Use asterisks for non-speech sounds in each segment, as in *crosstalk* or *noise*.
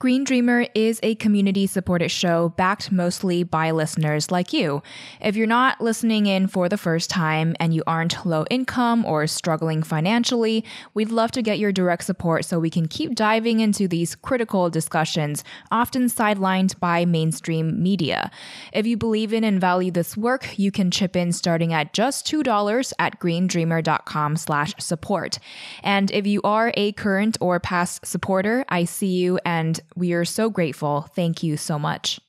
Green Dreamer is a community supported show backed mostly by listeners like you. If you're not listening in for the first time and you aren't low income or struggling financially, we'd love to get your direct support so we can keep diving into these critical discussions, often sidelined by mainstream media. If you believe in and value this work, you can chip in starting at just $2 at greendreamer.com slash support. And if you are a current or past supporter, I see you and we are so grateful. Thank you so much.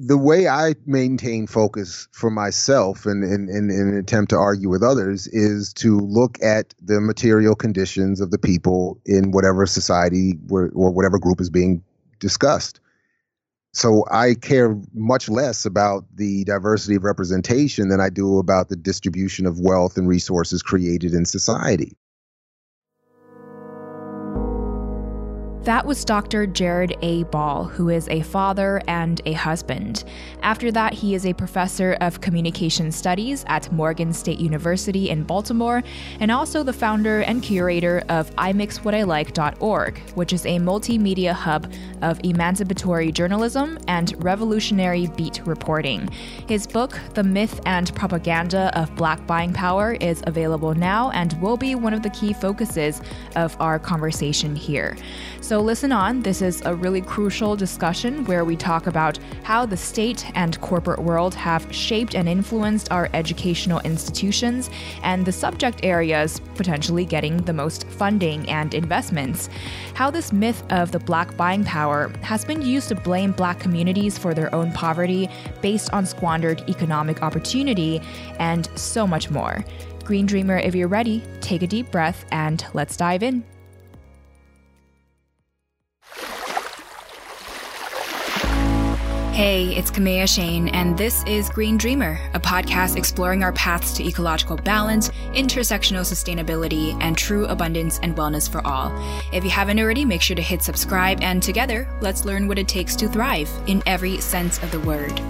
The way I maintain focus for myself and in, in, in, an attempt to argue with others is to look at the material conditions of the people in whatever society or, or whatever group is being discussed. So I care much less about the diversity of representation than I do about the distribution of wealth and resources created in society. That was Dr. Jared A. Ball, who is a father and a husband. After that, he is a professor of communication studies at Morgan State University in Baltimore, and also the founder and curator of imixwhatilike.org, which is a multimedia hub of emancipatory journalism and revolutionary beat reporting. His book, The Myth and Propaganda of Black Buying Power, is available now and will be one of the key focuses of our conversation here. So listen on. This is a really crucial discussion where we talk about how the state and corporate world have shaped and influenced our educational institutions and the subject areas potentially getting the most funding and investments. How this myth of the black buying power has been used to blame black communities for their own poverty based on squandered economic opportunity, and so much more. Green Dreamer, if you're ready, take a deep breath and let's dive in. Hey, it's Kaméa Chayne, and this is Green Dreamer, a podcast exploring our paths to ecological balance, intersectional sustainability, and true abundance and wellness for all. If you haven't already, make sure to hit subscribe, and together, let's learn what it takes to thrive in every sense of the word.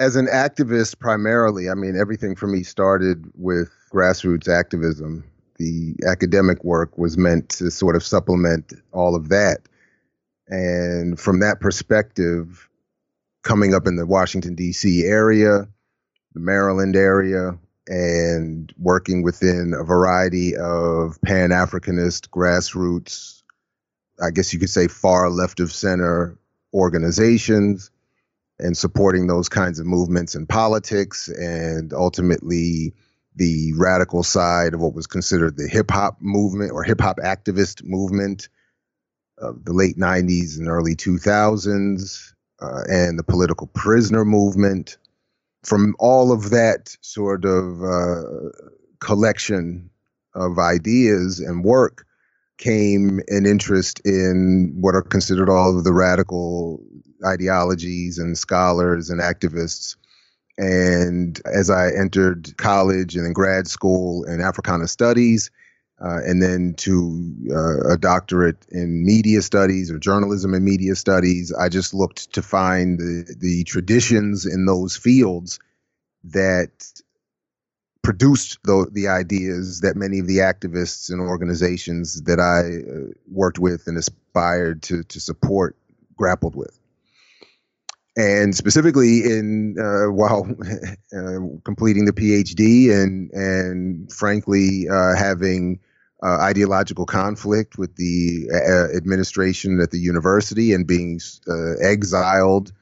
As an activist, primarily, I mean, everything for me started with grassroots activism the academic work was meant to sort of supplement all of that. And from that perspective, coming up in the Washington, D.C. area, the Maryland area, and working within a variety of Pan Africanist grassroots, I guess you could say far left of center organizations, and supporting those kinds of movements in politics, and ultimately the radical side of what was considered the hip hop movement or hip hop activist movement of the late 90s and early 2000s, uh, and the political prisoner movement. From all of that sort of uh, collection of ideas and work came an interest in what are considered all of the radical ideologies and scholars and activists and as I entered college and then grad school in Africana Studies, uh, and then to uh, a doctorate in media studies or journalism and media studies. I just looked to find the, the traditions in those fields that produced the, the ideas that many of the activists and organizations that I uh, worked with and aspired to, to support grappled with. And specifically, in uh, while *laughs* uh, completing the PhD and and frankly uh, having uh, ideological conflict with the administration at the university and being exiled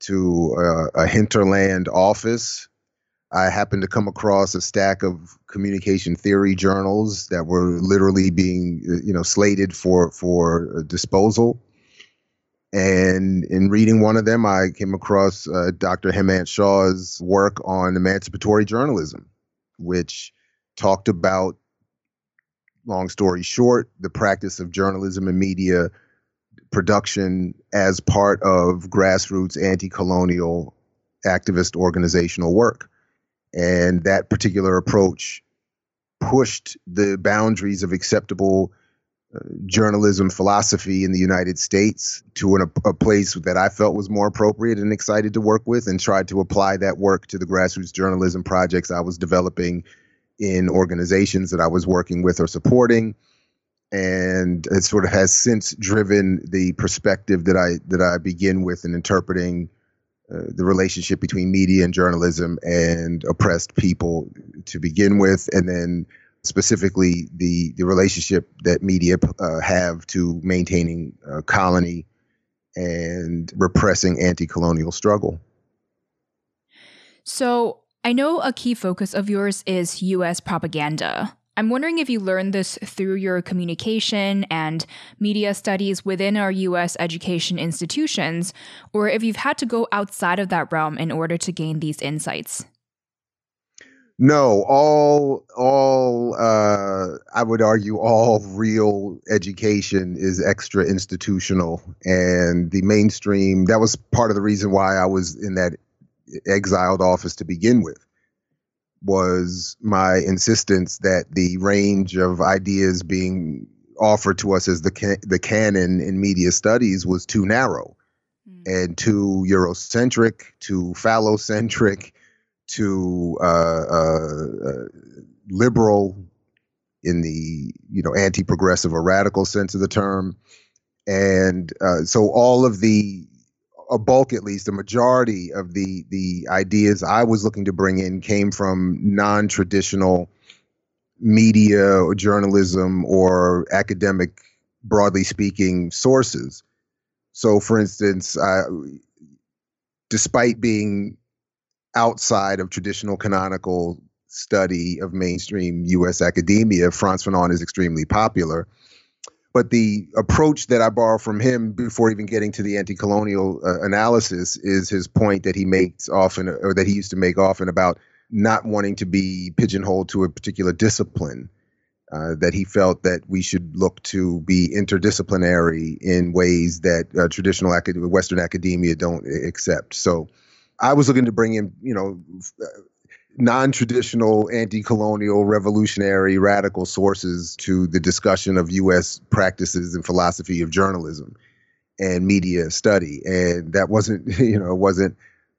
to a hinterland office I happened to come across a stack of communication theory journals that were literally being, you know, slated for for disposal. And in reading one of them, I came across uh, Dr. Hemant Shah's work on emancipatory journalism, which talked about, long story short, the practice of journalism and media production as part of grassroots anti colonial activist organizational work. And that particular approach pushed the boundaries of acceptable journalism philosophy in the United States to an, a place that I felt was more appropriate and excited to work with, and tried to apply that work to the grassroots journalism projects I was developing in organizations that I was working with or supporting. And it sort of has since driven the perspective that I that I begin with in interpreting uh, the relationship between media and journalism and oppressed people to begin with, and then specifically the the relationship that media uh, have to maintaining uh, colony and repressing anti-colonial struggle. So I know a key focus of yours is U.S. propaganda. I'm wondering if you learned this through your communication and media studies within our US education institutions, or if you've had to go outside of that realm in order to gain these insights. No, all all uh, I would argue all real education is extra institutional, and the mainstream. That was part of the reason why I was in that exiled office to begin with was my insistence that the range of ideas being offered to us as the ca- the canon in media studies was too narrow mm. and too Eurocentric, too phallocentric, too uh, uh, uh, liberal in the you know anti-progressive or radical sense of the term, and so all of the a bulk at least a majority of the the ideas I was looking to bring in came from non-traditional media or journalism or academic broadly speaking sources. So for instance I, despite being outside of traditional canonical study of mainstream US academia Frantz Fanon is extremely popular but the approach that I borrow from him before even getting to the anti-colonial uh, analysis is his point that he makes often, or that he used to make often about not wanting to be pigeonholed to a particular discipline. Uh, that he felt that we should look to be interdisciplinary in ways that uh, traditional acad- Western academia don't accept. So, I was looking to bring in, you know, non-traditional anti-colonial revolutionary radical sources to the discussion of US practices and philosophy of journalism and media study. And that wasn't *laughs* you know wasn't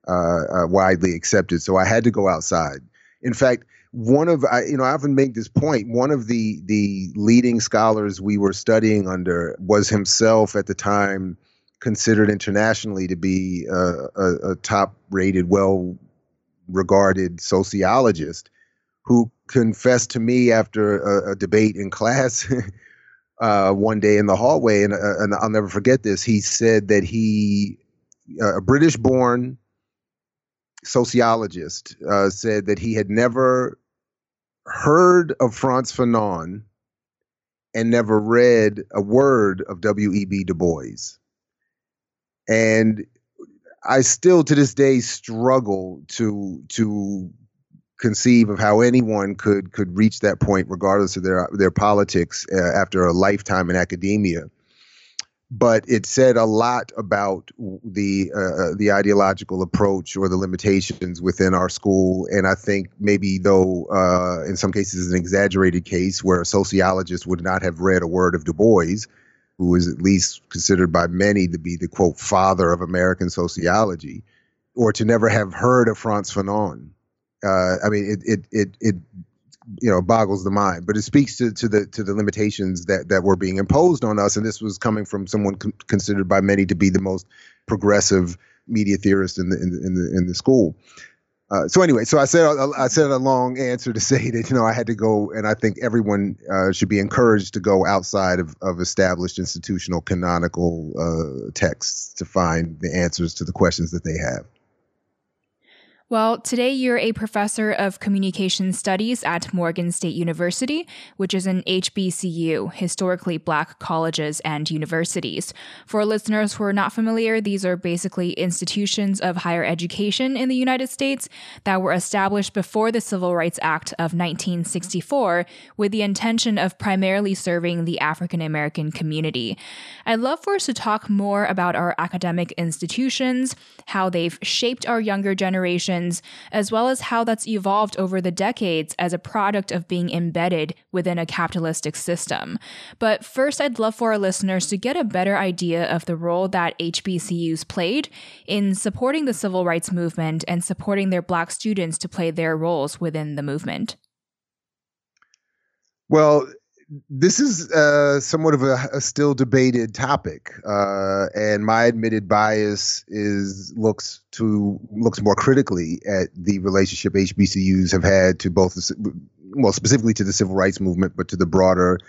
uh, uh, widely accepted. So I had to go outside. In fact one of I, you know I often make this point one of the the leading scholars we were studying under was himself at the time considered internationally to be uh, a, a top rated well regarded sociologist who confessed to me after a, a debate in class *laughs* uh, one day in the hallway, and, uh, and, I'll never forget this. He said that he, uh, a British born sociologist, uh, said that he had never heard of Frantz Fanon and never read a word of W.E.B. Du Bois. And I still to this day struggle to to conceive of how anyone could could reach that point, regardless of their their politics, uh, after a lifetime in academia. but it said a lot about the uh, uh, the ideological approach or the limitations within our school. And I think maybe though uh, in some cases an exaggerated case where a sociologist would not have read a word of Du Bois, who is at least considered by many to be the quote father of American sociology, or to never have heard of Frantz Fanon. Uh, I mean, it it it it you know boggles the mind but it speaks to, to the to the limitations that that were being imposed on us and this was coming from someone con- considered by many to be the most progressive media theorist in the in the in the, in the school uh, so anyway, so I said I said a long answer to *laughs* say that you know I had to go, and I think everyone uh, should be encouraged to go outside of, of established institutional canonical uh, texts to find the answers to the questions that they have. Well, today you're a professor of communication studies at Morgan State University, which is an HBCU, historically black colleges and universities. For listeners who are not familiar, these are basically institutions of higher education in the United States that were established before the Civil Rights Act of 1964 with the intention of primarily serving the African American community. I'd love for us to talk more about our academic institutions, how they've shaped our younger generation as well as how that's evolved over the decades as a product of being embedded within a capitalistic system. But first, I'd love for our listeners to get a better idea of the role that HBCUs played in supporting the civil rights movement and supporting their black students to play their roles within the movement. Well, this is uh, somewhat of a, a, still debated topic, uh, and my admitted bias is looks to looks more critically at the relationship HBCUs have had to both, well, specifically to the civil rights movement, but to the broader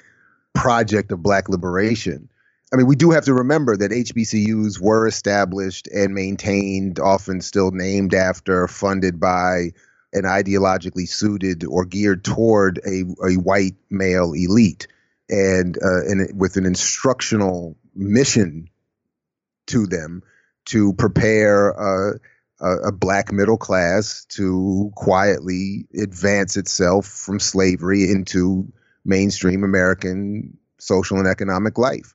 project of Black liberation. I mean, we do have to remember that HBCUs were established and maintained, often still named after, funded by and ideologically suited or geared toward a, a white male elite and, uh, and with an instructional mission to them to prepare a, a black middle class to quietly advance itself from slavery into mainstream American social and economic life.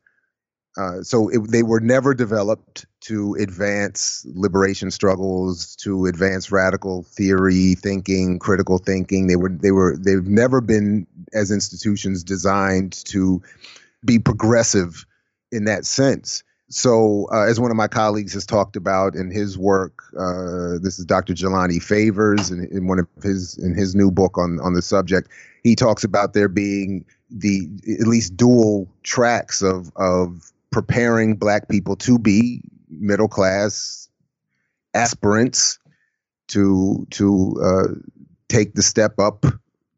Uh, so it, they were never developed to advance liberation struggles, to advance radical theory thinking, critical thinking. They were they were they've never been as institutions designed to be progressive in that sense. So, uh, as one of my colleagues has talked about in his work, uh, this is Dr. Jelani Favors, in, in one of his in his new book on on the subject, he talks about there being the at least dual tracks of of preparing black people to be middle class aspirants to to uh, take the step up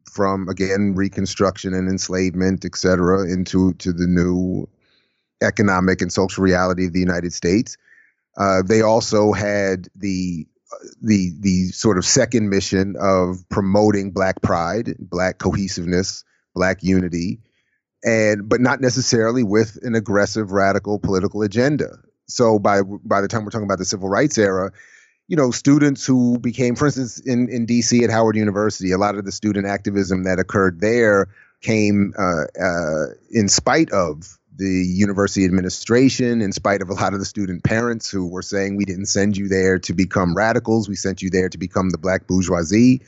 from again reconstruction and enslavement et cetera into to the new economic and social reality of the united states. Uh, they also had the the the sort of second mission of promoting black pride black cohesiveness black unity and but not necessarily with an aggressive radical political agenda. So by by the time we're talking about the civil rights era, you know, students who became, for instance, in in D.C. at Howard University, a lot of the student activism that occurred there came uh, uh, in spite of the university administration, in spite of a lot of the student parents who were saying we didn't send you there to become radicals, we sent you there to become the black bourgeoisie.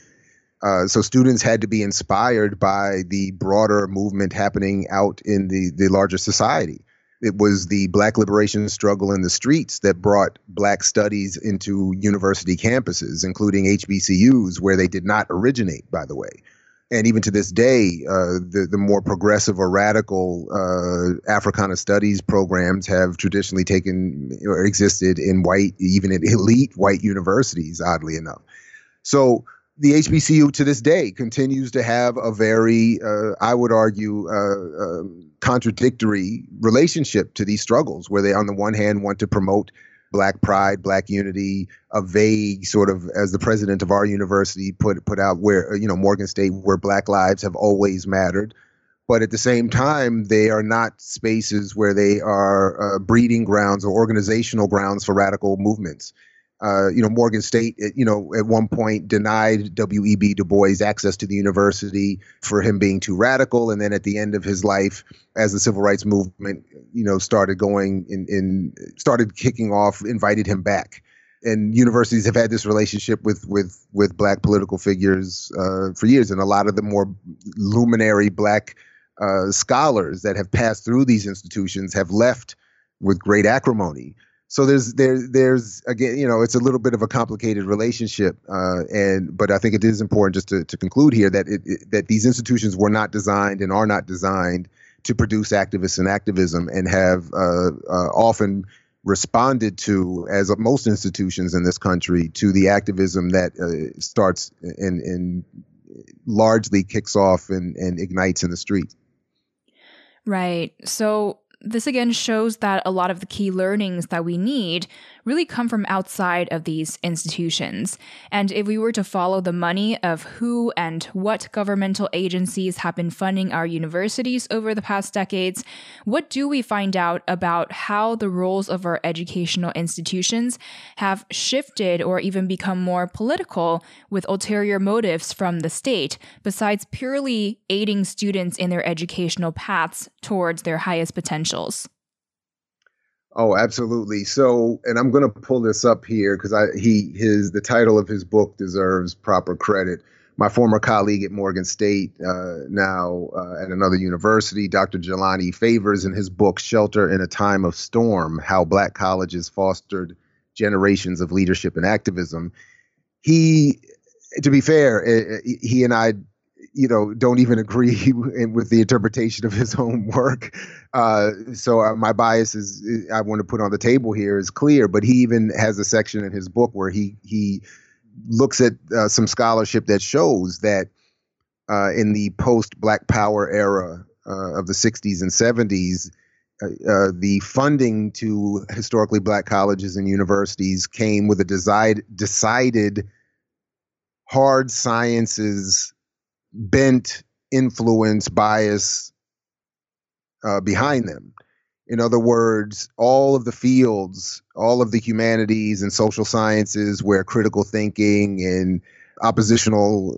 Uh, so students had to be inspired by the broader movement happening out in the, the larger society. It was the black liberation struggle in the streets that brought black studies into university campuses, including HBCUs, where they did not originate, by the way. And even to this day, uh, the, the more progressive or radical uh, Africana studies programs have traditionally taken or existed in white, even in elite white universities, oddly enough. So the HBCU to this day continues to have a very, uh, I would argue, uh, uh, contradictory relationship to these struggles, where they, on the one hand, want to promote black pride, black unity, a vague sort of, as the president of our university put put out, where you know Morgan State, where black lives have always mattered, but at the same time, they are not spaces where they are uh, breeding grounds or organizational grounds for radical movements. Uh, you know, Morgan State, you know, at one point denied W.E.B. Du Bois access to the university for him being too radical. And then at the end of his life, as the civil rights movement, you know, started going in, in started kicking off, invited him back. And universities have had this relationship with with with black political figures uh, for years, and a lot of the more luminary black uh, scholars that have passed through these institutions have left with great acrimony so there's there there's again you know it's a little bit of a complicated relationship uh, and but I think it is important just to, to conclude here that it, it, that these institutions were not designed and are not designed to produce activists and activism and have uh, uh, often responded to as most institutions in this country to the activism that uh, starts and and largely kicks off and, and ignites in the streets. Right. So this again shows that a lot of the key learnings that we need really come from outside of these institutions. And if we were to follow the money of who and what governmental agencies have been funding our universities over the past decades, what do we find out about how the roles of our educational institutions have shifted or even become more political with ulterior motives from the state, besides purely aiding students in their educational paths towards their highest potentials? Oh, absolutely. So, and I'm going to pull this up here because I he his the title of his book deserves proper credit. My former colleague at Morgan State, uh, now uh, at another university, Dr. Jelani Favors, in his book "Shelter in a Time of Storm: How Black Colleges Fostered Generations of Leadership and Activism." He, to be fair, eh, eh, he and I you know, don't even agree *laughs* with the interpretation of his own work. Uh, so uh, my bias is I want to put on the table here is clear, but he even has a section in his book where he he looks at uh, some scholarship that shows that uh, in the post Black Power era uh, of the 60s and 70s, uh, the funding to historically black colleges and universities came with a decided decided hard sciences bent influence bias uh, behind them. In other words, all of the fields, all of the humanities and social sciences where critical thinking and oppositional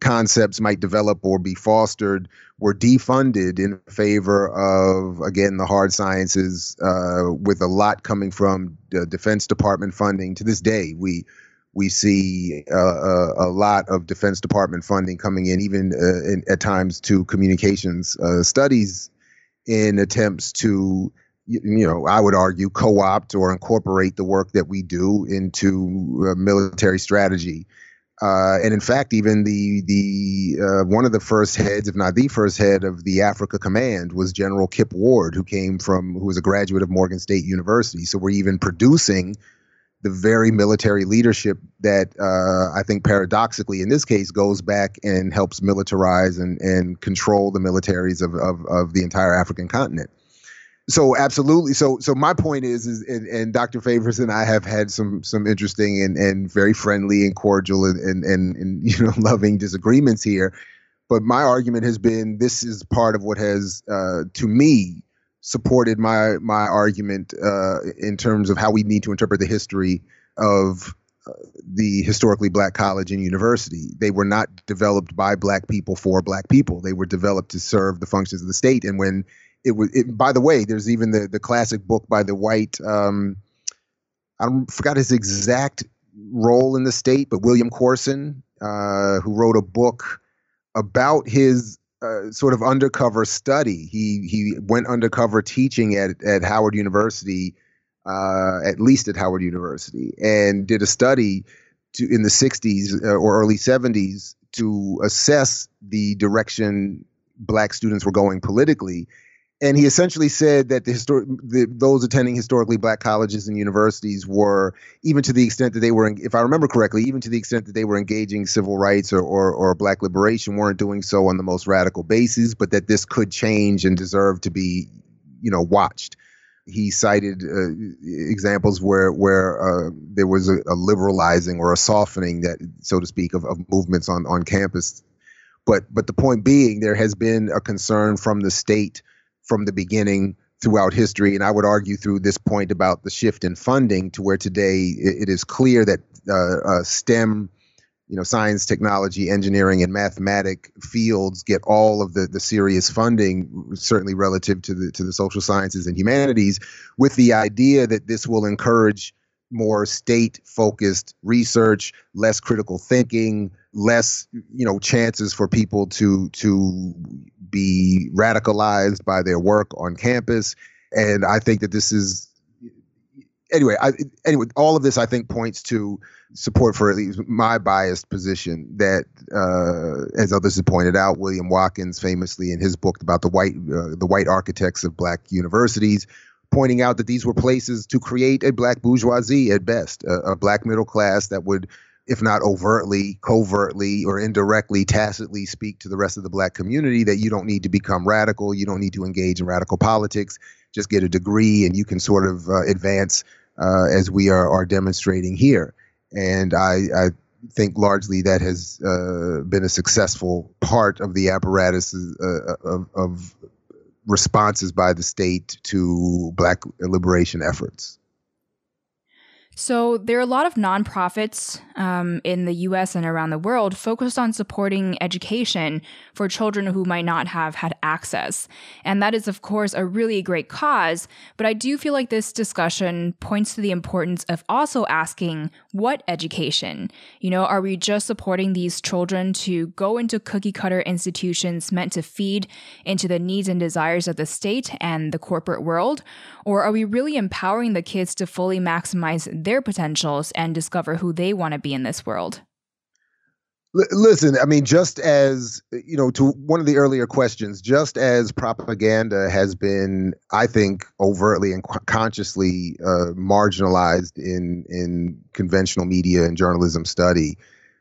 concepts might develop or be fostered were defunded in favor of, again, the hard sciences, uh, with a lot coming from the Defense Department funding. To this day, we we see uh, a, uh, a, lot of Defense Department funding coming in, even uh, in, at times to communications uh, studies, in attempts to, you know, I would argue, co-opt or incorporate the work that we do into uh, military strategy. Uh, and in fact, even the the one of the first heads, if not the first head of the Africa Command, was General Kip Ward, who came from who was a graduate of Morgan State University. So we're even producing the very military leadership that uh, I think paradoxically in this case goes back and helps militarize and, and control the militaries of, of, of the entire African continent. So absolutely. So so my point is is and, and, Dr. Favors and I have had some some interesting and, and very friendly and cordial and, and and and *laughs* you know loving disagreements here. But my argument has been this is part of what has uh, to me supported my my argument uh, in terms of how we need to interpret the history of uh, the historically black college and university. They were not developed by black people for black people. They were developed to serve the functions of the state. And when it was, it, by the way, there's even the the classic book by the white. Um, I forgot his exact role in the state, but William Corson, uh, who wrote a book about his uh, sort of undercover study. He he went undercover teaching at at Howard University, uh, at least at Howard University, and did a study to in the 60s uh, or early 70s to assess the direction black students were going politically and he essentially said that the, histor- the, those attending historically black colleges and universities were, even to the extent that they were, if I remember correctly, even to the extent that they were engaging civil rights or, or, or black liberation, weren't doing so on the most radical bases, but that this could change and deserve to be, you know, watched. He cited uh, examples where where uh, there was a, a, liberalizing or a softening that, so to speak, of, of movements on on campus. But but the point being, there has been a concern from the state from the beginning throughout history, and I would argue through this point about the shift in funding to where today it, is clear that uh, uh, STEM, you know, science, technology, engineering, and mathematic fields get all of the the serious funding, certainly relative to the to the social sciences and humanities, with the idea that this will encourage more state focused research, less critical thinking, less you know chances for people to to be radicalized by their work on campus. And i think that this is anyway I, anyway all of this i think points to support for at least my biased position that uh, as others have pointed out william watkins famously in his book about the white uh, the white architects of black universities pointing out that these were places to create a black bourgeoisie at best a, a black middle class that would if not overtly, covertly, or indirectly, tacitly speak to the rest of the black community that you don't need to become radical, you don't need to engage in radical politics, just get a degree and you can sort of uh, advance uh, as we are, are demonstrating here. And I, I think largely that has uh, been a successful part of the apparatus uh, of, of responses by the state to black liberation efforts. So, there are a lot of nonprofits um, in the US and around the world focused on supporting education for children who might not have had access. And that is, of course, a really great cause. But I do feel like this discussion points to the importance of also asking what education? You know, are we just supporting these children to go into cookie cutter institutions meant to feed into the needs and desires of the state and the corporate world? Or are we really empowering the kids to fully maximize their potentials and discover who they want to be in this world? listen, I mean, just as, you know, to one of the earlier questions, just as propaganda has been, I think, overtly and consciously uh, marginalized in, in conventional media and journalism study,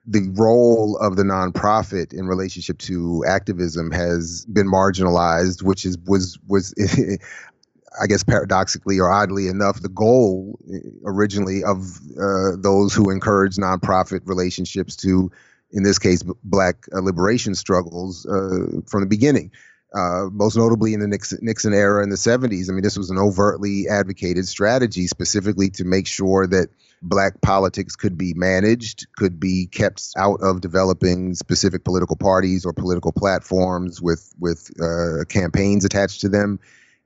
the role of the nonprofit in relationship to activism has been marginalized, which is was was *laughs* I guess paradoxically or oddly enough, the goal eh, originally of uh, those who encourage nonprofit relationships to, in this case, black uh, liberation struggles uh, from the beginning. Uh, most notably in the Nixon, Nixon, era in the 70s. I mean, this was an overtly advocated strategy specifically to make sure that black politics could be managed, could be kept out of developing specific political parties or political platforms with with uh, campaigns attached to them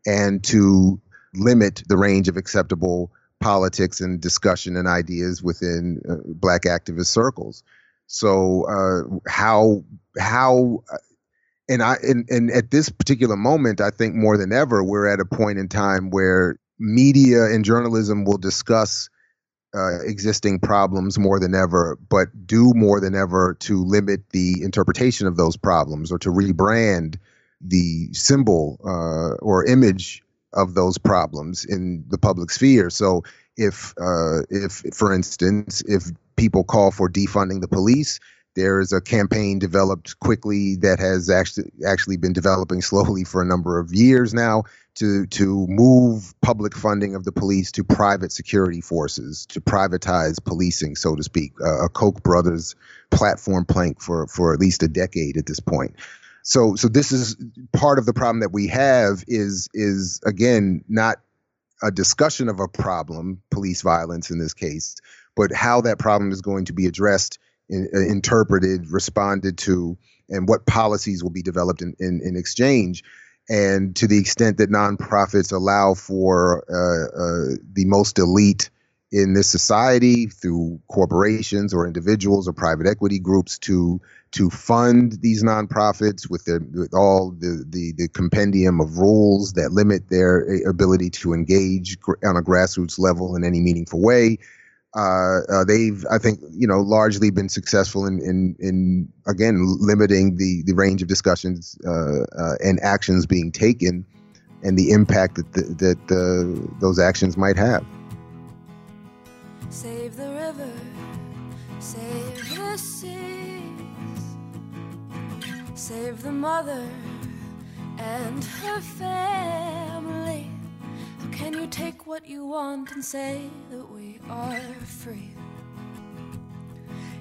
and to limit the range of acceptable politics and discussion and ideas within uh, black activist circles. So uh, how how uh, and I and, and at this particular moment, I think more than ever, we're at a point in time where media and journalism will discuss uh, existing problems more than ever, but do more than ever to limit the interpretation of those problems or to rebrand the symbol uh, or image of those problems in the public sphere. So if uh, if for instance if people call for defunding the police, there is a campaign developed quickly that has actually actually been developing slowly for a number of years now to to move public funding of the police to private security forces to privatize policing so to speak uh, a koch brothers platform plank for for at least a decade at this point so so this is part of the problem that we have is is again not a discussion of a problem police violence in this case but how that problem is going to be addressed in, uh, interpreted responded to and what policies will be developed in, in, in exchange. And to the extent that nonprofits allow for uh, uh, the most elite in this society through corporations or individuals or private equity groups to to fund these nonprofits with their with all the, the the compendium of rules that limit their eh, ability to engage on a grassroots level in any meaningful way. Uh, uh, they've, I think, you know, largely been successful in, in, in again limiting the the range of discussions uh, uh and actions being taken, and the impact that the, that those actions might have. Save the river, save the seas, save the mother and her family. How can you take what you want and say that we are free?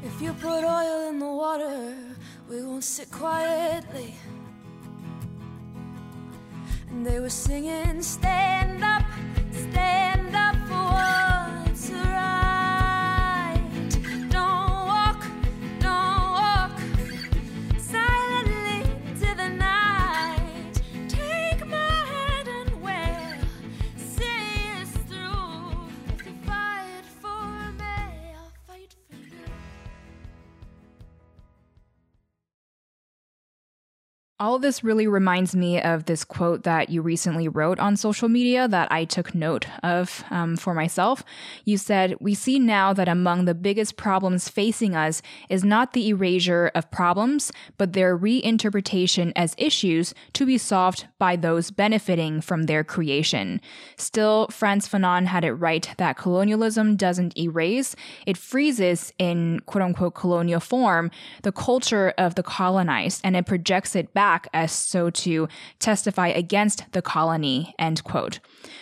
If you put oil in the water, we won't sit quietly And They were singing, Stand up, All this really reminds me of this quote that you recently wrote on social media that I took note of um, for myself. You said, We see now that among the biggest problems facing us is not the erasure of problems, but their reinterpretation as issues to be solved by those benefiting from their creation. Still, Frantz Fanon had it right that colonialism doesn't erase, it freezes in quote unquote colonial form the culture of the colonized and it projects it back back as so to testify against the colony, end quote.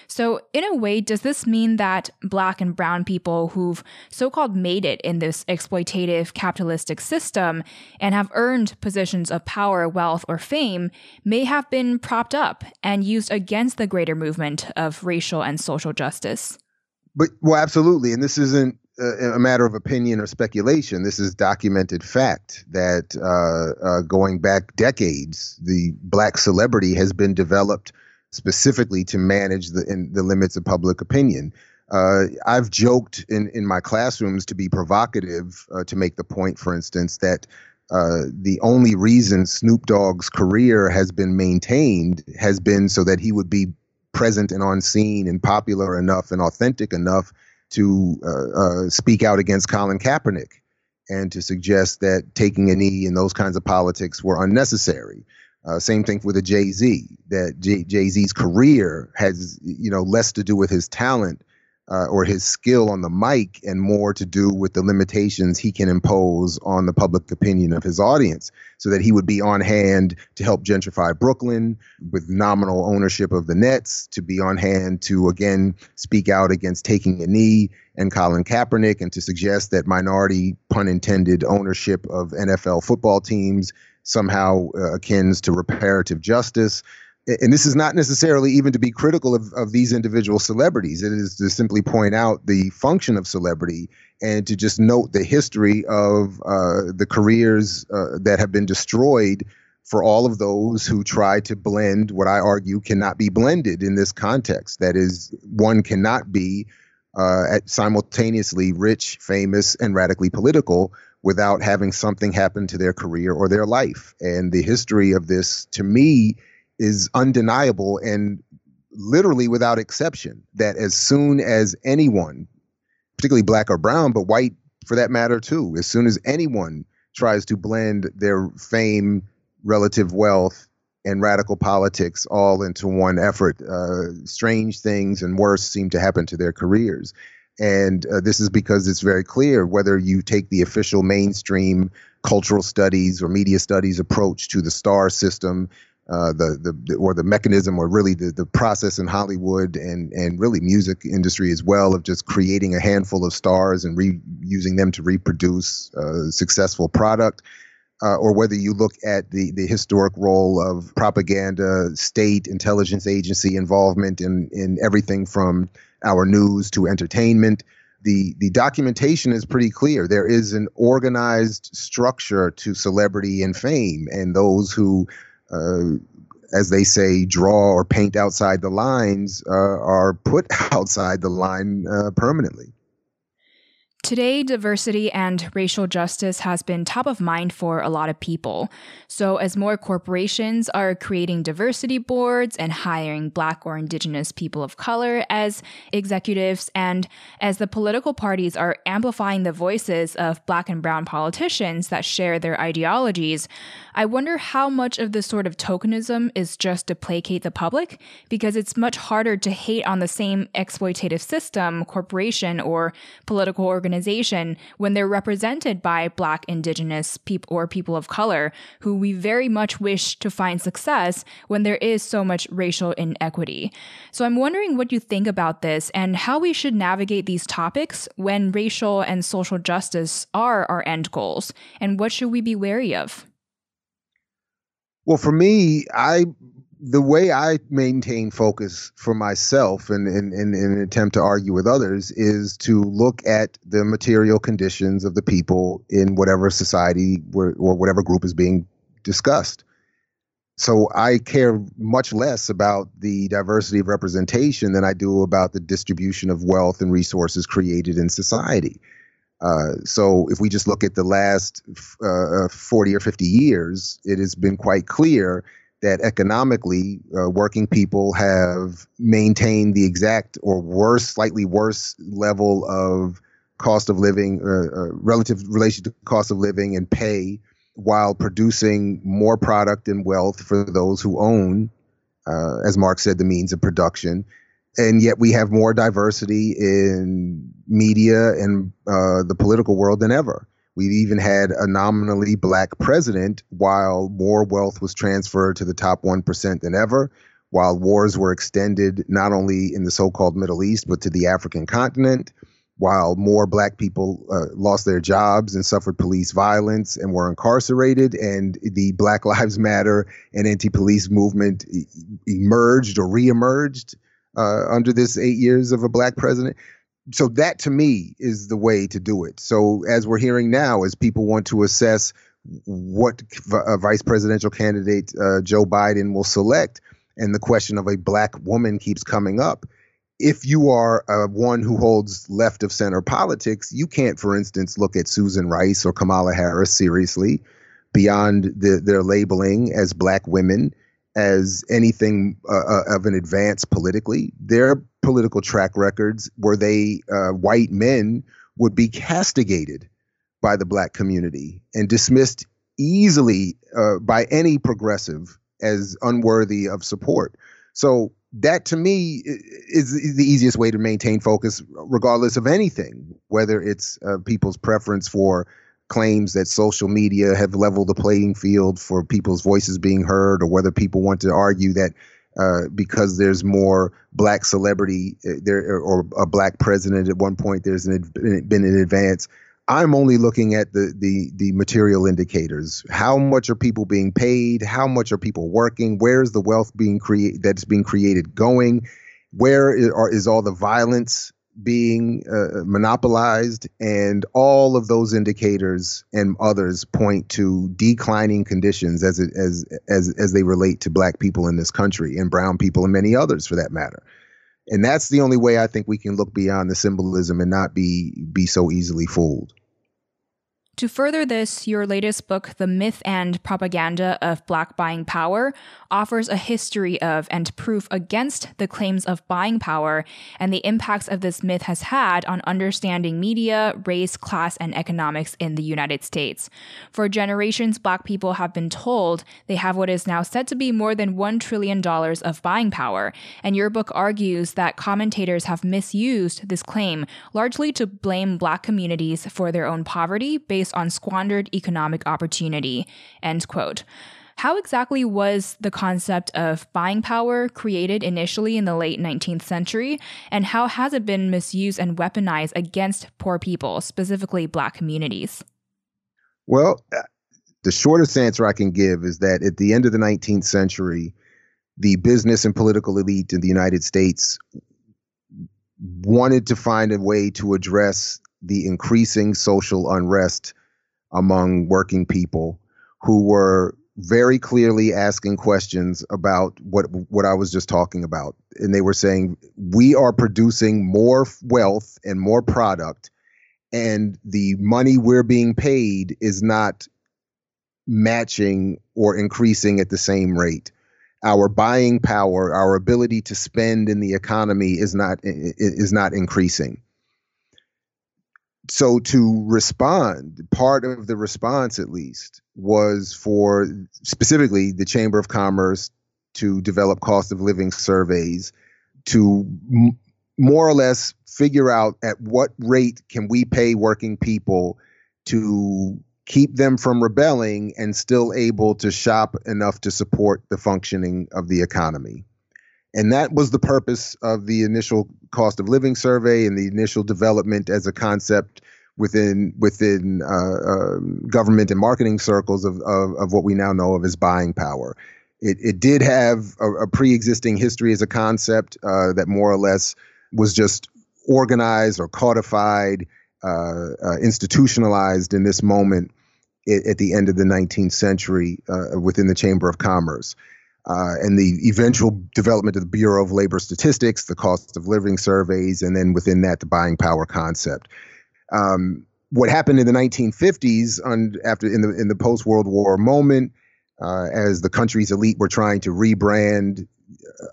So, in a way, does this mean that black and brown people who've so called made it in this exploitative capitalistic system and have earned positions of power, wealth, or fame may have been propped up and used against the greater movement of racial and social justice? But, well, absolutely. And this isn't a matter of opinion or speculation. This is documented fact that uh, uh, going back decades, the black celebrity has been developed specifically to manage the in, the limits of public opinion. Uh, I've joked in in my classrooms to be provocative uh, to make the point, for instance, that. Uh, the only reason Snoop Dogg's career has been maintained has been so that he would be present and on scene and popular enough and authentic enough to uh, uh, speak out against Colin Kaepernick and to suggest that taking a knee in those kinds of politics were unnecessary. Uh, same thing with a Jay Z. That Jay Z's career has you know less to do with his talent uh, or his skill on the mic and more to do with the limitations he can impose on the public opinion of his audience so that he would be on hand to help gentrify Brooklyn with nominal ownership of the Nets, to be on hand to again speak out against taking a knee and Colin Kaepernick and to suggest that minority, pun intended, ownership of NFL football teams somehow uh, akin to reparative justice and this is not necessarily even to be critical of, of these individual celebrities. It is to simply point out the function of celebrity and to just note the history of uh, the careers uh, that have been destroyed for all of those who try to blend what I argue cannot be blended in this context. That is, one cannot be uh, simultaneously rich, famous, and radically political without having something happen to their career or their life. And the history of this, to me, is undeniable and literally without exception that as soon as anyone, particularly black or brown, but white for that matter too, as soon as anyone tries to blend their fame, relative wealth, and radical politics all into one effort, uh, strange things and worse seem to happen to their careers. And uh, this is because it's very clear whether you take the official mainstream cultural studies or media studies approach to the star system, uh, the, the or the mechanism or really the, the process in Hollywood and and really music industry as well of just creating a handful of stars and re- using them to reproduce a successful product. Uh, or whether you look at the, the historic role of propaganda, state intelligence agency involvement in, in everything from our news to entertainment, the the documentation is pretty clear. There is an organized structure to celebrity and fame, and those who uh, as they say, draw or paint outside the lines uh, are put *laughs* outside the line uh, permanently. Today, diversity and racial justice has been top of mind for a lot of people. So, as more corporations are creating diversity boards and hiring Black or Indigenous people of color as executives, and as the political parties are amplifying the voices of Black and Brown politicians that share their ideologies, I wonder how much of this sort of tokenism is just to placate the public, because it's much harder to hate on the same exploitative system, corporation, or political organization organization when they're represented by Black, Indigenous people or people of color who we very much wish to find success when there is so much racial inequity. So I'm wondering what you think about this and how we should navigate these topics when racial and social justice are our end goals, and what should we be wary of? Well, for me, I the way I maintain focus for myself and in, in, in, an attempt to argue with others is to look at the material conditions of the people in whatever society or whatever group is being discussed. So I care much less about the diversity of representation than I do about the distribution of wealth and resources created in society. Uh, so if we just look at the last uh, 40 or 50 years, it has been quite clear that economically, uh, working people have maintained the exact or worse, slightly worse level of cost of living, uh, uh, relative relation to cost of living and pay, while producing more product and wealth for those who own, uh, as Marx said, the means of production. And yet we have more diversity in media and uh, the political world than ever. We've even had a nominally black president while more wealth was transferred to the top 1% than ever, while wars were extended not only in the so called Middle East, but to the African continent, while more black people uh, lost their jobs and suffered police violence and were incarcerated, and the Black *laughs* Lives Matter and anti police movement emerged or reemerged uh, under this eight years of a black president so that to me is the way to do it. So as we're hearing now, as people want to assess what uh, vice presidential candidate uh, Joe Biden will select, and the question of a black woman keeps coming up. If you are uh, one who holds left of center politics, you can't, for instance, look at Susan Rice or Kamala Harris seriously beyond the, their labeling as black women as anything uh, uh, of an advance politically. Their political track records, where they uh, white men would be castigated by the black community and dismissed easily uh, by any progressive as unworthy of support. So that to me is, is, the easiest way to maintain focus, regardless of anything, whether it's uh, people's preference for claims that social media have leveled the playing field for people's voices being heard, or whether people want to argue that uh, because there's more black celebrity uh, there or a black president at one point, there's an, been an advance. I'm only looking at the the the material indicators. How much are people being paid? How much are people working? Where is the wealth being created that's being created going? Where is, are, is all the violence being uh, monopolized, and all of those indicators and others point to declining conditions as it, as as as they relate to Black people in this country and Brown people and many others for that matter. And that's the only way I think we can look beyond the symbolism and not be be so easily fooled. To further this, your latest book, The Myth and Propaganda of Black Buying Power, offers a history of and proof against the claims of buying power and the impacts of this myth has had on understanding media, race, class, and economics in the United States. For generations, Black people have been told they have what is now said to be more than $1 trillion of buying power, and your book argues that commentators have misused this claim largely to blame Black communities for their own poverty based based on squandered economic opportunity. End quote. How exactly was the concept of buying power created initially in the late 19th century, and how has it been misused and weaponized against poor people, specifically Black communities? Well, uh, the shortest answer I can give is that at the end of the 19th century, the business and political elite in the United States wanted to find a way to address the increasing social unrest among working people who were very clearly asking questions about what what I was just talking about. And they were saying we are producing more wealth and more product and the money we're being paid is not matching or increasing at the same rate. Our buying power our ability to spend in the economy is not is not increasing so to respond, part of the response at least was for specifically the Chamber of Commerce to develop cost of living surveys to m- more or less figure out at what rate can we pay working people to keep them from rebelling and still able to shop enough to support the functioning of the economy. And that was the purpose of the initial cost of living survey and the initial development as a concept within within uh, um, government and marketing circles of, of, of what we now know of as buying power. It, it did have a, a pre existing history as a concept uh, that more or less was just organized or codified, uh, uh, institutionalized in this moment at, at, the end of the 19th century uh, within the Chamber of Commerce. Uh, and the eventual development of the Bureau of Labor Statistics, the cost of living surveys, and then within that, the buying power concept. Um, what happened in the 1950s, on, after in the in the post World War moment, uh, as the country's elite were trying to rebrand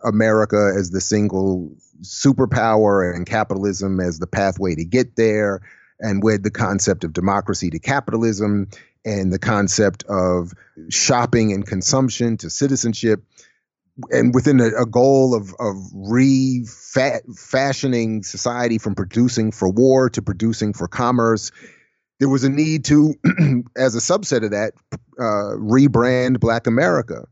America as the single superpower and capitalism as the pathway to get there, and with the concept of democracy to capitalism and the concept of shopping and consumption to citizenship, and within a, a goal of of refashioning society from producing for war to producing for commerce, there was a need to, *clears throat* as a subset of that, uh, rebrand Black America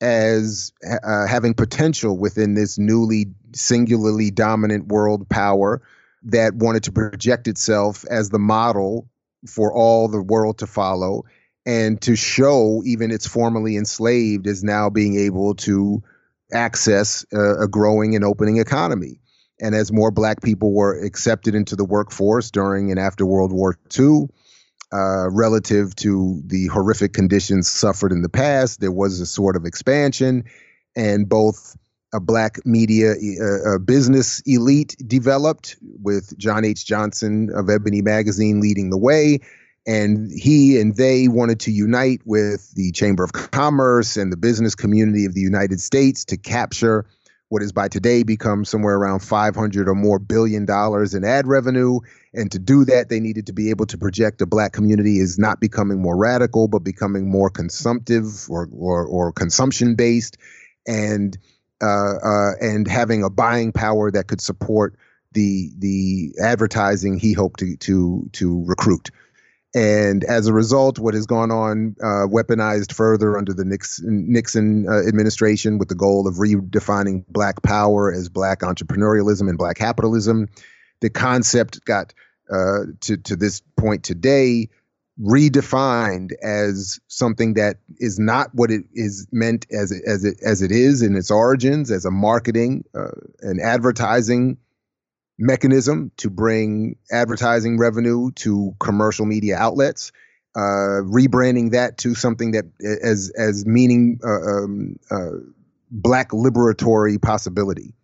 as uh, having potential within this newly singularly dominant world power that wanted to project itself as the model for all the world to follow and to show even its formerly enslaved is now being able to access a, a growing and opening economy. And as more black people were accepted into the workforce during and after World War II, uh, relative to the horrific conditions suffered in the past. There was a sort of expansion, and both a black media uh, business elite developed with John H. Johnson of Ebony Magazine leading the way. And he and they wanted to unite with the Chamber of Commerce and the business community of the United States to capture what has by today become somewhere around 500 or more billion dollars in ad revenue. And to do that, they needed to be able to project the black community is not becoming more radical, but becoming more consumptive or, or, or consumption based and, uh, uh, and having a buying power that could support the, the advertising he hoped to, to, to recruit. And as a result, what has gone on, uh, weaponized further under the Nixon, Nixon uh, administration with the goal of redefining Black power as Black entrepreneurialism and Black capitalism. The concept got uh, to, to this point today redefined as something that is not what it is meant as it, as it, as it is in its origins, as a marketing uh, and advertising mechanism to bring advertising revenue to commercial media outlets, uh, rebranding that to something that as as meaning uh, um, uh, black liberatory possibility.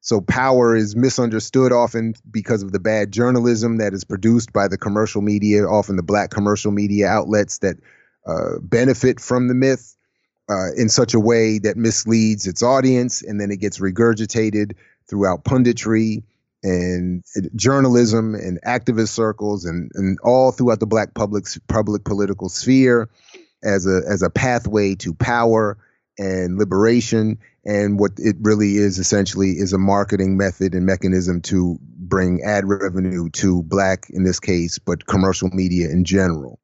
So power is misunderstood often because of the bad journalism that is produced by the commercial media, often the black commercial media outlets that uh, benefit from the myth. Uh, in such a way that misleads its audience, and then it gets regurgitated throughout punditry and journalism and activist circles and, and all throughout the black public public political sphere as a as a pathway to power and liberation and what it really is essentially is a marketing method and mechanism to bring ad revenue to black in this case but commercial media in general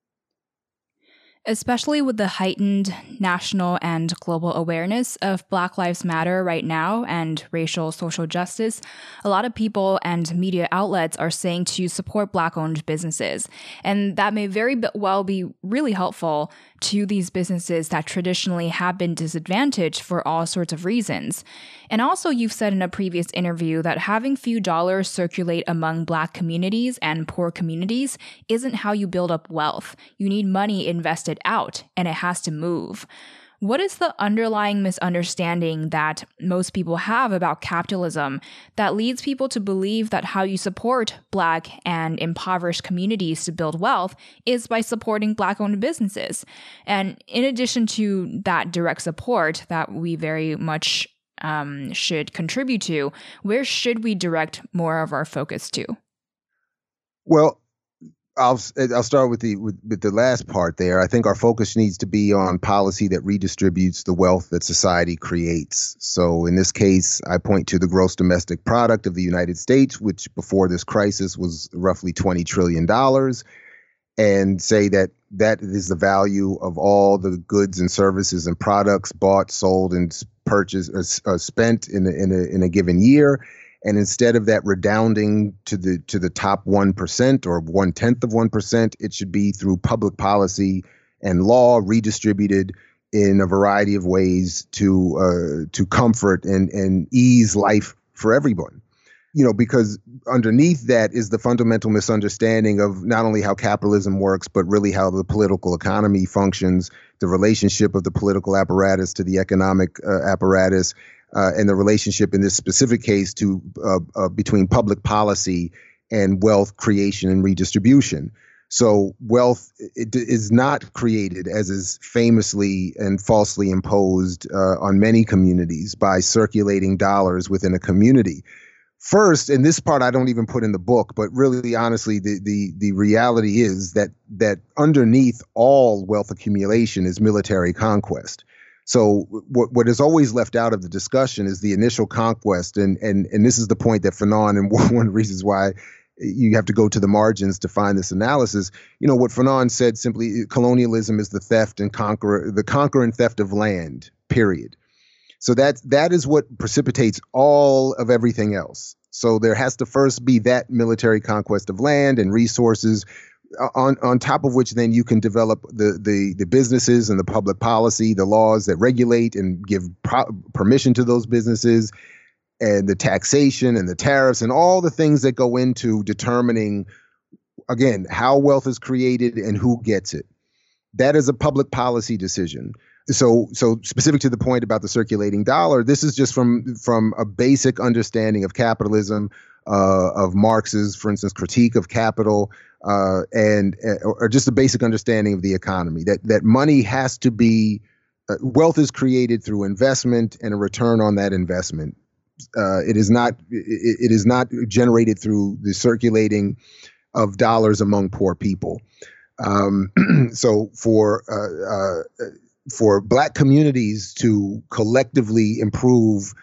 especially with the heightened national and global awareness of Black Lives Matter right now and racial social justice, a lot of people and media outlets are saying to support Black owned businesses. And that may very well be really helpful to these businesses that traditionally have been disadvantaged for all sorts of reasons. And also, you've said in a previous interview that having few dollars circulate among Black communities and poor communities isn't how you build up wealth. You need money invested out, and it has to move. What is the underlying misunderstanding that most people have about capitalism that leads people to believe that how you support Black and impoverished communities to build wealth is by supporting Black owned businesses? And in addition to that direct support that we very much um, should contribute to, where should we direct more of our focus to? Well, I'll I'll start with the with, with, the last part there. I think our focus needs to be on policy that redistributes the wealth that society creates. So in this case, I point to the gross domestic product of the United States, which before this crisis was roughly 20 trillion dollars, and say that that is the value of all the goods and services and products bought, sold, and purchased or, uh, spent in a, in a in a given year and instead of that redounding to the to the top one percent or one tenth of one percent, it should be through public policy and law redistributed in a variety of ways to uh, to comfort and and ease life for everyone. You know, because underneath that is the fundamental misunderstanding of not only how capitalism works, but really how the political economy functions, the relationship of the political apparatus to the economic uh, apparatus, uh, and the relationship in this specific case to uh, uh between public policy and wealth creation and redistribution. So wealth is not created, as is famously and falsely imposed uh, on many communities, by circulating dollars within a community first and this part i don't even put in the book but really honestly the the the reality is that that underneath all wealth accumulation is military conquest so what what is always left out of the discussion is the initial conquest and and and this is the point that Fanon and *laughs* one of the reasons why you have to go to the margins to find this analysis. You know what Fanon said simply colonialism is the theft and conquer the conquer and theft of land. Period. So that that is what precipitates all of everything else. So there has to first be that military conquest of land and resources on on top of which then you can develop the the the businesses and the public policy, the laws that regulate and give pro- permission to those businesses and the taxation and the tariffs and all the things that go into determining again how wealth is created and who gets it. That is a public policy decision so so specific to the point about the circulating dollar this is just from from a basic understanding of capitalism uh, of marx's for instance critique of capital uh, and uh, or just a basic understanding of the economy that that money has to be uh, wealth is created through investment and a return on that investment. Uh, it is not it, it is not generated through the circulating of dollars among poor people. Um, *clears throat* so for uh, for black communities to collectively improve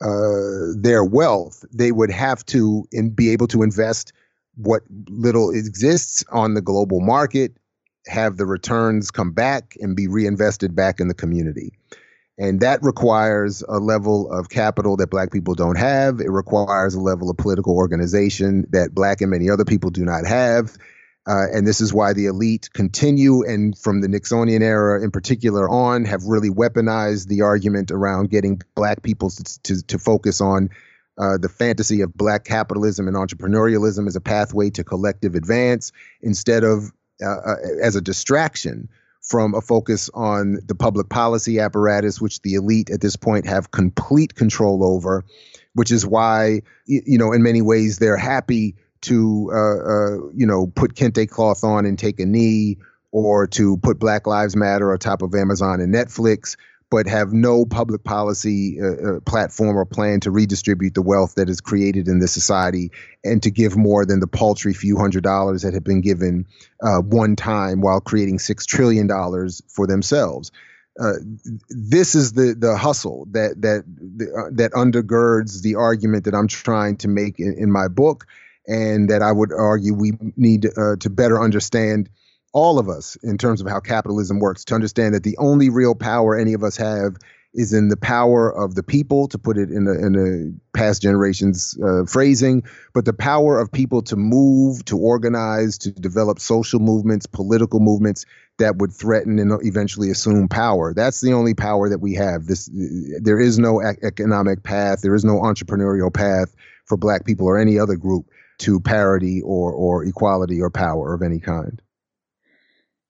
uh, their wealth, they would have to in, be able to invest what little exists on the global market, have the returns come back and be reinvested back in the community. And that requires a level of capital that black people don't have. It requires a level of political organization that black and many other people do not have. Uh, and this is why the elite continue, and from the Nixonian era in particular on, have really weaponized the argument around getting black people to, to, to focus on uh, the fantasy of black capitalism and entrepreneurialism as a pathway to collective advance instead of uh, uh as a distraction from a focus on the public policy apparatus, which the elite at this point have complete control over, which is why, you know, in many ways they're happy to uh, uh, you know put kente cloth on and take a knee, or to put Black Lives Matter on top of Amazon and Netflix, but have no public policy uh, uh, platform or plan to redistribute the wealth that is created in this society, and to give more than the paltry few hundred dollars that have been given uh, one time while creating six trillion dollars for themselves. Uh, this is the the hustle that that uh, that undergirds the argument that I'm trying to make in, in my book, and that I would argue we need uh, to better understand all of us in terms of how capitalism works to understand that the only real power any of us have is in the power of the people to put it in a, in a past generations uh, phrasing but the power of people to move to organize to develop social movements political movements that would threaten and eventually assume power. That's the only power that we have. This there is no economic path. There is no entrepreneurial path for black people or any other group to parity or, or equality or power of any kind.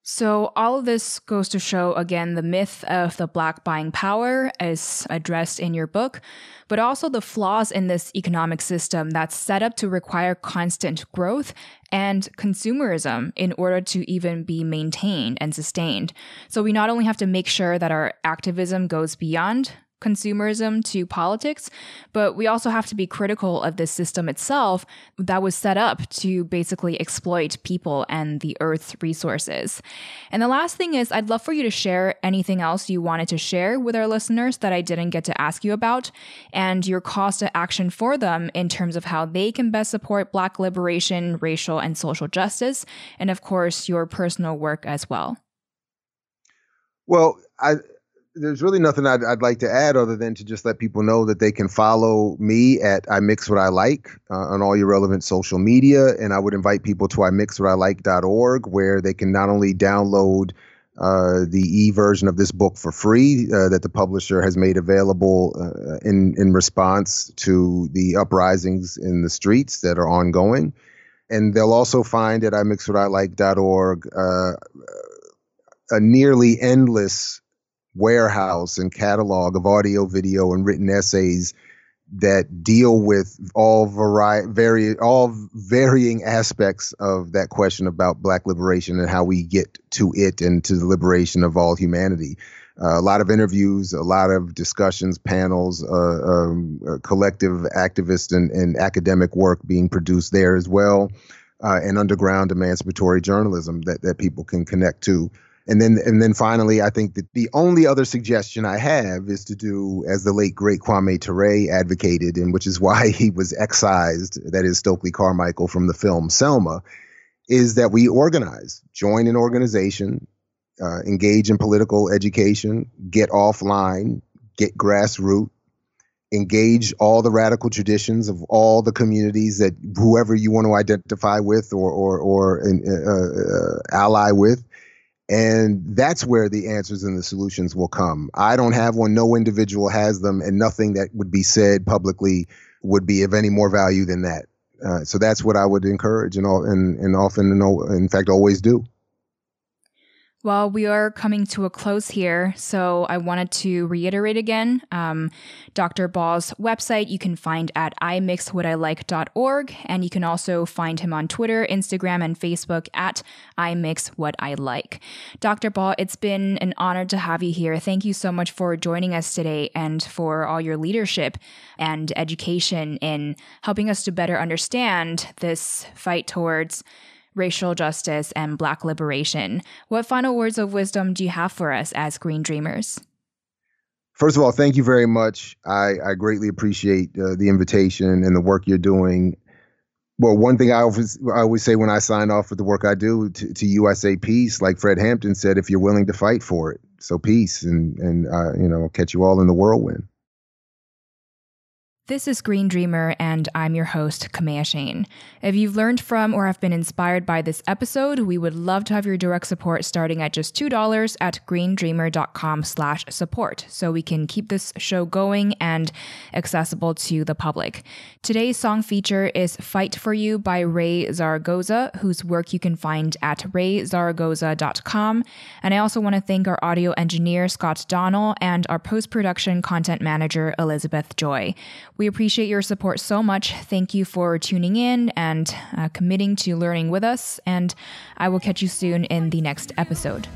So, all of this goes to show again the myth of the black buying power as addressed in your book, but also the flaws in this economic system that's set up to require constant growth and consumerism in order to even be maintained and sustained. So, we not only have to make sure that our activism goes beyond consumerism to politics, but we also have to be critical of this system itself that was set up to basically exploit people and the earth's resources. And the last thing is, I'd love for you to share anything else you wanted to share with our listeners that I didn't get to ask you about, and your cause to action for them in terms of how they can best support Black liberation, racial and social justice, and of course, your personal work as well. Well, I there's really nothing I'd, I'd, like to add other than to just let people know that they can follow me at I Mix What I Like uh, on all your relevant social media. And I would invite people to I Mix What I imixwhatilike.org where they can not only download uh, the e version of this book for free uh, that the publisher has made available uh, in in response to the uprisings in the streets that are ongoing. And they'll also find at i mix what imixwhatilike.org uh, a nearly endless warehouse and catalog of audio, video, and written essays that deal with all vari- vari- all varying aspects of that question about black liberation and how we get to it and to the liberation of all humanity. Uh, a lot of interviews, a lot of discussions, panels, uh, um, uh, collective activist and, and, academic work being produced there as well, uh, and underground emancipatory journalism that, that people can connect to. And then and then finally, I think that the only other suggestion I have is to do as the late great Kwame Ture advocated, and which is why he was excised, that is Stokely Carmichael from the film Selma, is that we organize, join an organization, uh, engage in political education, get offline, get grassroots, engage all the radical traditions of all the communities that whoever you want to identify with or or or uh, uh, ally with and that's where the answers and the solutions will come. I don't have one, no individual has them, and nothing that would be said publicly would be of any more value than that. Uh, so that's what I would encourage and, and, and often, in fact, always do. Well, we are coming to a close here, so I wanted to reiterate again um, Dr. Ball's website you can find at imixwhatilike.org, and you can also find him on Twitter, Instagram, and Facebook at imixwhatilike. Dr. Ball, it's been an honor to have you here. Thank you so much for joining us today and for all your leadership and education in helping us to better understand this fight towards racial justice, and Black liberation. What final words of wisdom do you have for us as Green Dreamers? First of all, thank you very much. I, I greatly appreciate uh, the invitation and the work you're doing. Well, one thing I always, I always say when I sign off with the work I do to, to USA Peace, like Fred Hampton said, if you're willing to fight for it, so peace, and and uh, you know, catch you all in the whirlwind. This is Green Dreamer, and I'm your host, Kaméa Chayne. If you've learned from or have been inspired by this episode, we would love to have your direct support starting at just $2 at greendreamer.com slash support so we can keep this show going and accessible to the public. Today's song feature is Fight For You by Raye Zaragoza, whose work you can find at rayezaragoza.com. And I also want to thank our audio engineer, Scott Donnell, and our post-production content manager, Elizabeth Joy. We appreciate your support so much. Thank you for tuning in and uh, committing to learning with us. And I will catch you soon in the next episode.